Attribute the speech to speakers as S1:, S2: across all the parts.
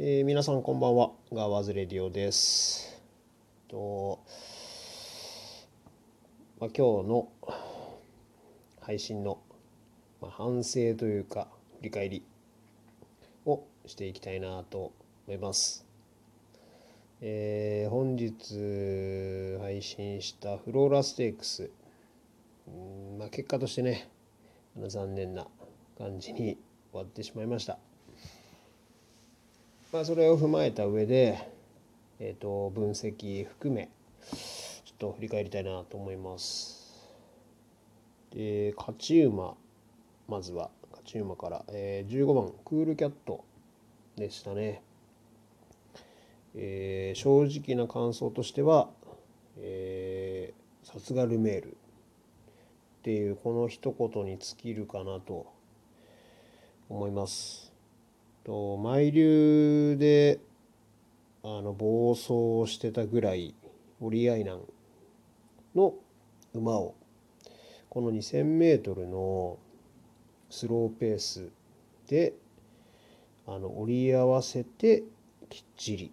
S1: えー、皆さんこんばんは。ガワズレディオです。と、まあ、今日の配信の、まあ、反省というか振り返りをしていきたいなと思います。えー、本日配信したフローラステークス、まあ、結果としてね残念な感じに終わってしまいました。まあ、それを踏まえた上で、えー、と分析含めちょっと振り返りたいなと思います。で勝ち馬まずは勝ち馬から、えー、15番クールキャットでしたね。えー、正直な感想としては、えー、さすがルメールっていうこの一言に尽きるかなと思います。と毎流であの暴走してたぐらい折り合いなんの馬を。この 2000m のスローペースであの折り合わせてきっちり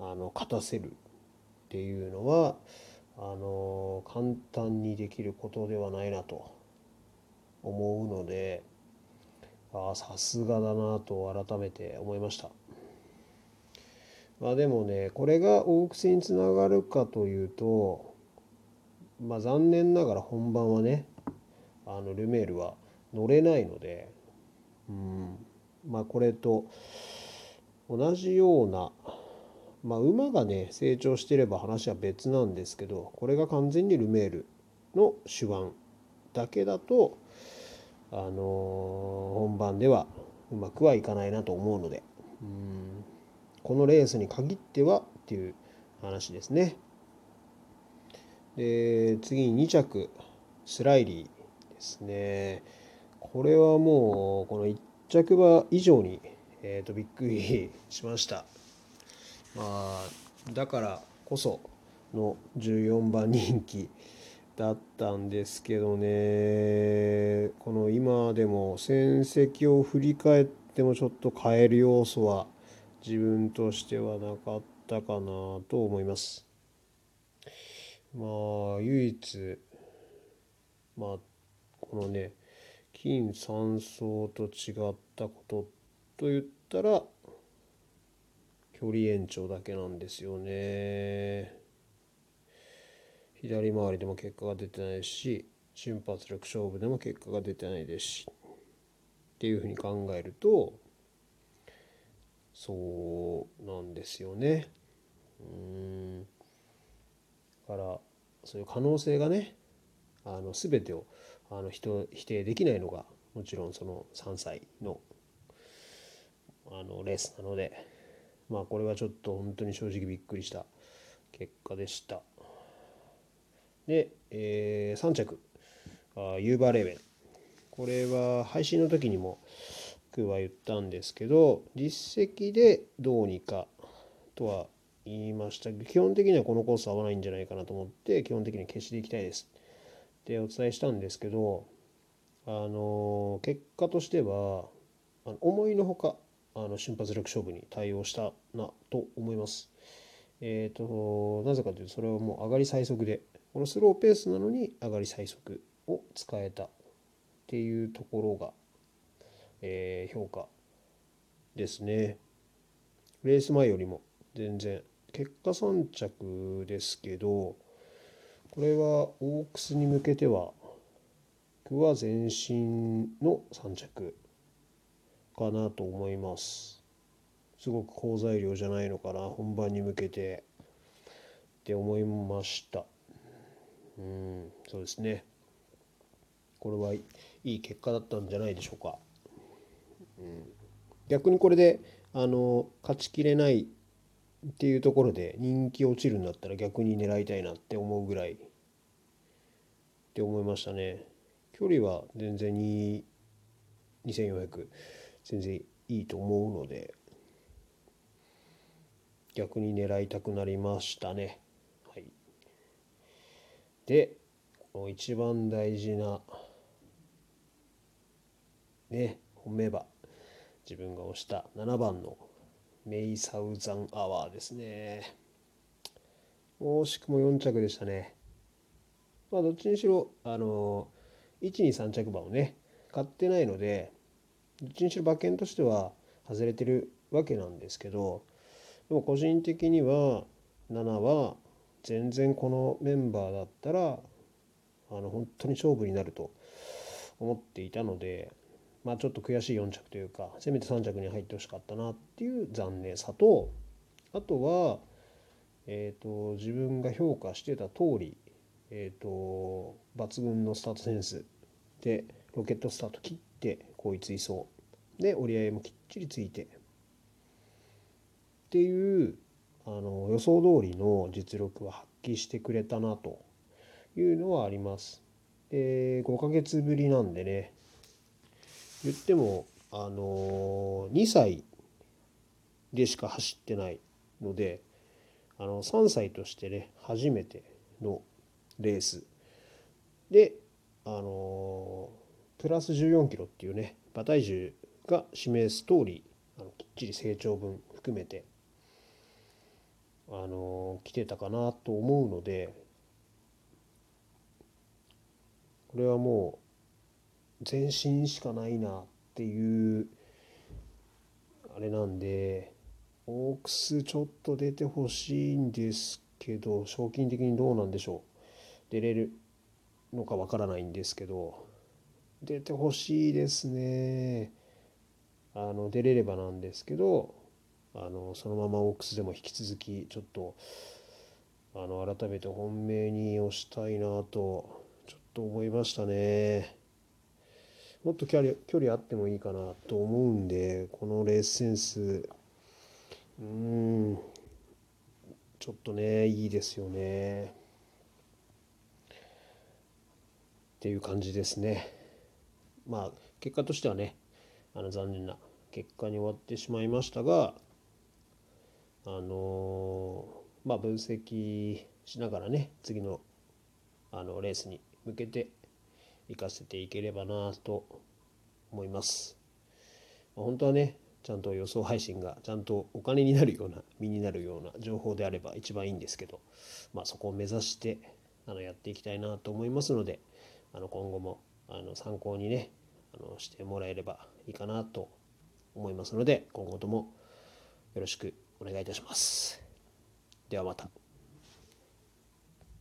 S1: あの勝たせるっていうのはあの簡単にできることではないなと思うのであさすがだなと改めて思いました。まあでもねこれが大癖につながるかというとまあ残念ながら本番はねあのルメールは乗れないのでうんまあこれと同じようなまあ、馬がね成長してれば話は別なんですけどこれが完全にルメールの手腕だけだと、あの、本番ではうまくはいかないなと思うのでうんこのレースに限ってはっていう話ですね。で次に2着スライリーですね。これはもうこの1着馬以上に、えー、とびっくりしました。まあだからこその14番人気だったんですけどねこの今でも戦績を振り返ってもちょっと変える要素は自分としてはなかったかなと思います。まあ唯一まあこのね金3層と違ったことと言ったら距離延長だけなんですよね。左回りでも結果が出てないし瞬発力勝負でも結果が出てないですしっていうふうに考えるとそうなんですよね。うんだからそういう可能性がねあの全てをあの人否定できないのがもちろんその3歳のあのレースなので。まあこれはちょっと本当に正直びっくりした結果でした。で、えー、3着。あユーバーレーベン。これは配信の時にも僕は言ったんですけど実績でどうにかとは言いました。基本的にはこのコース合わないんじゃないかなと思って基本的に消していきたいです。ってお伝えしたんですけどあの結果としてはあの思いのほかあの瞬発力勝負に対応したなと思います。えっ、ー、と、なぜかというと、それはもう上がり最速で、このスローペースなのに上がり最速を使えたっていうところが、えー、評価ですね。レース前よりも全然、結果3着ですけど、これはオークスに向けては、僕は前進の3着かなと思いますすごく好材料じゃないのかな本番に向けてって思いましたうんそうですね。これはいい結果だったんじゃないでしょうか、うん、逆にこれであの勝ちきれないっていうところで人気落ちるんだったら逆に狙いたいなって思うぐらいって思いましたね。距離は全然に2400全然いいと思うので逆に狙いたくなりましたね。でこの一番大事なね本命馬自分が押した7番のメイサウザンアワーですね。惜しくも4着でしたね。まあどっちにしろあの123着馬をね買ってないのでどっちにしろ馬券としては外れてるわけなんですけどでも個人的には7は全然このメンバーだったらあの本当に勝負になると思っていたのでまあ、ちょっと悔しい4着というかせめて3着に入ってほしかったなっていう残念さとあとは、えーと、自分が評価してた通り、えーと、抜群のスタートセンスでロケットスタート切って後位追走で折り合いもきっちりついて。っていうあの予想通りの実力は発揮してくれたなというのはあります。で5ヶ月ぶりなんでね言ってもあの2歳でしか走ってないのであの3歳としてね初めてのレースであのプラス14キロっていうね馬体重が示す通りあのきっちり成長分含めてあの来てたかなと思うのでこれはもう前進しかないなっていうあれなんでオークスちょっと出てほしいんですけど賞金的にどうなんでしょう？出れるのかわからないんですけど出てほしいですね。あの出れればなんですけどあのそのままオークスでも引き続きちょっとあの改めて本命に押したいなとちょっと思いましたね。もっと距離距離あってもいいかなと思うんでこのレースセンスうんちょっとねいいですよねっていう感じですねまあ結果としてはねあの残念な結果に終わってしまいましたがあのまあ分析しながらね次のあのレースに向けて生かせていければなと思います。本当はねちゃんと予想配信がちゃんとお金になるような身になるような情報であれば一番いいんですけど、まあ、そこを目指してあのやっていきたいなと思いますのであの今後もあの参考にねあのしてもらえればいいかなと思いますので今後ともよろしくお願いいたします。ではまた。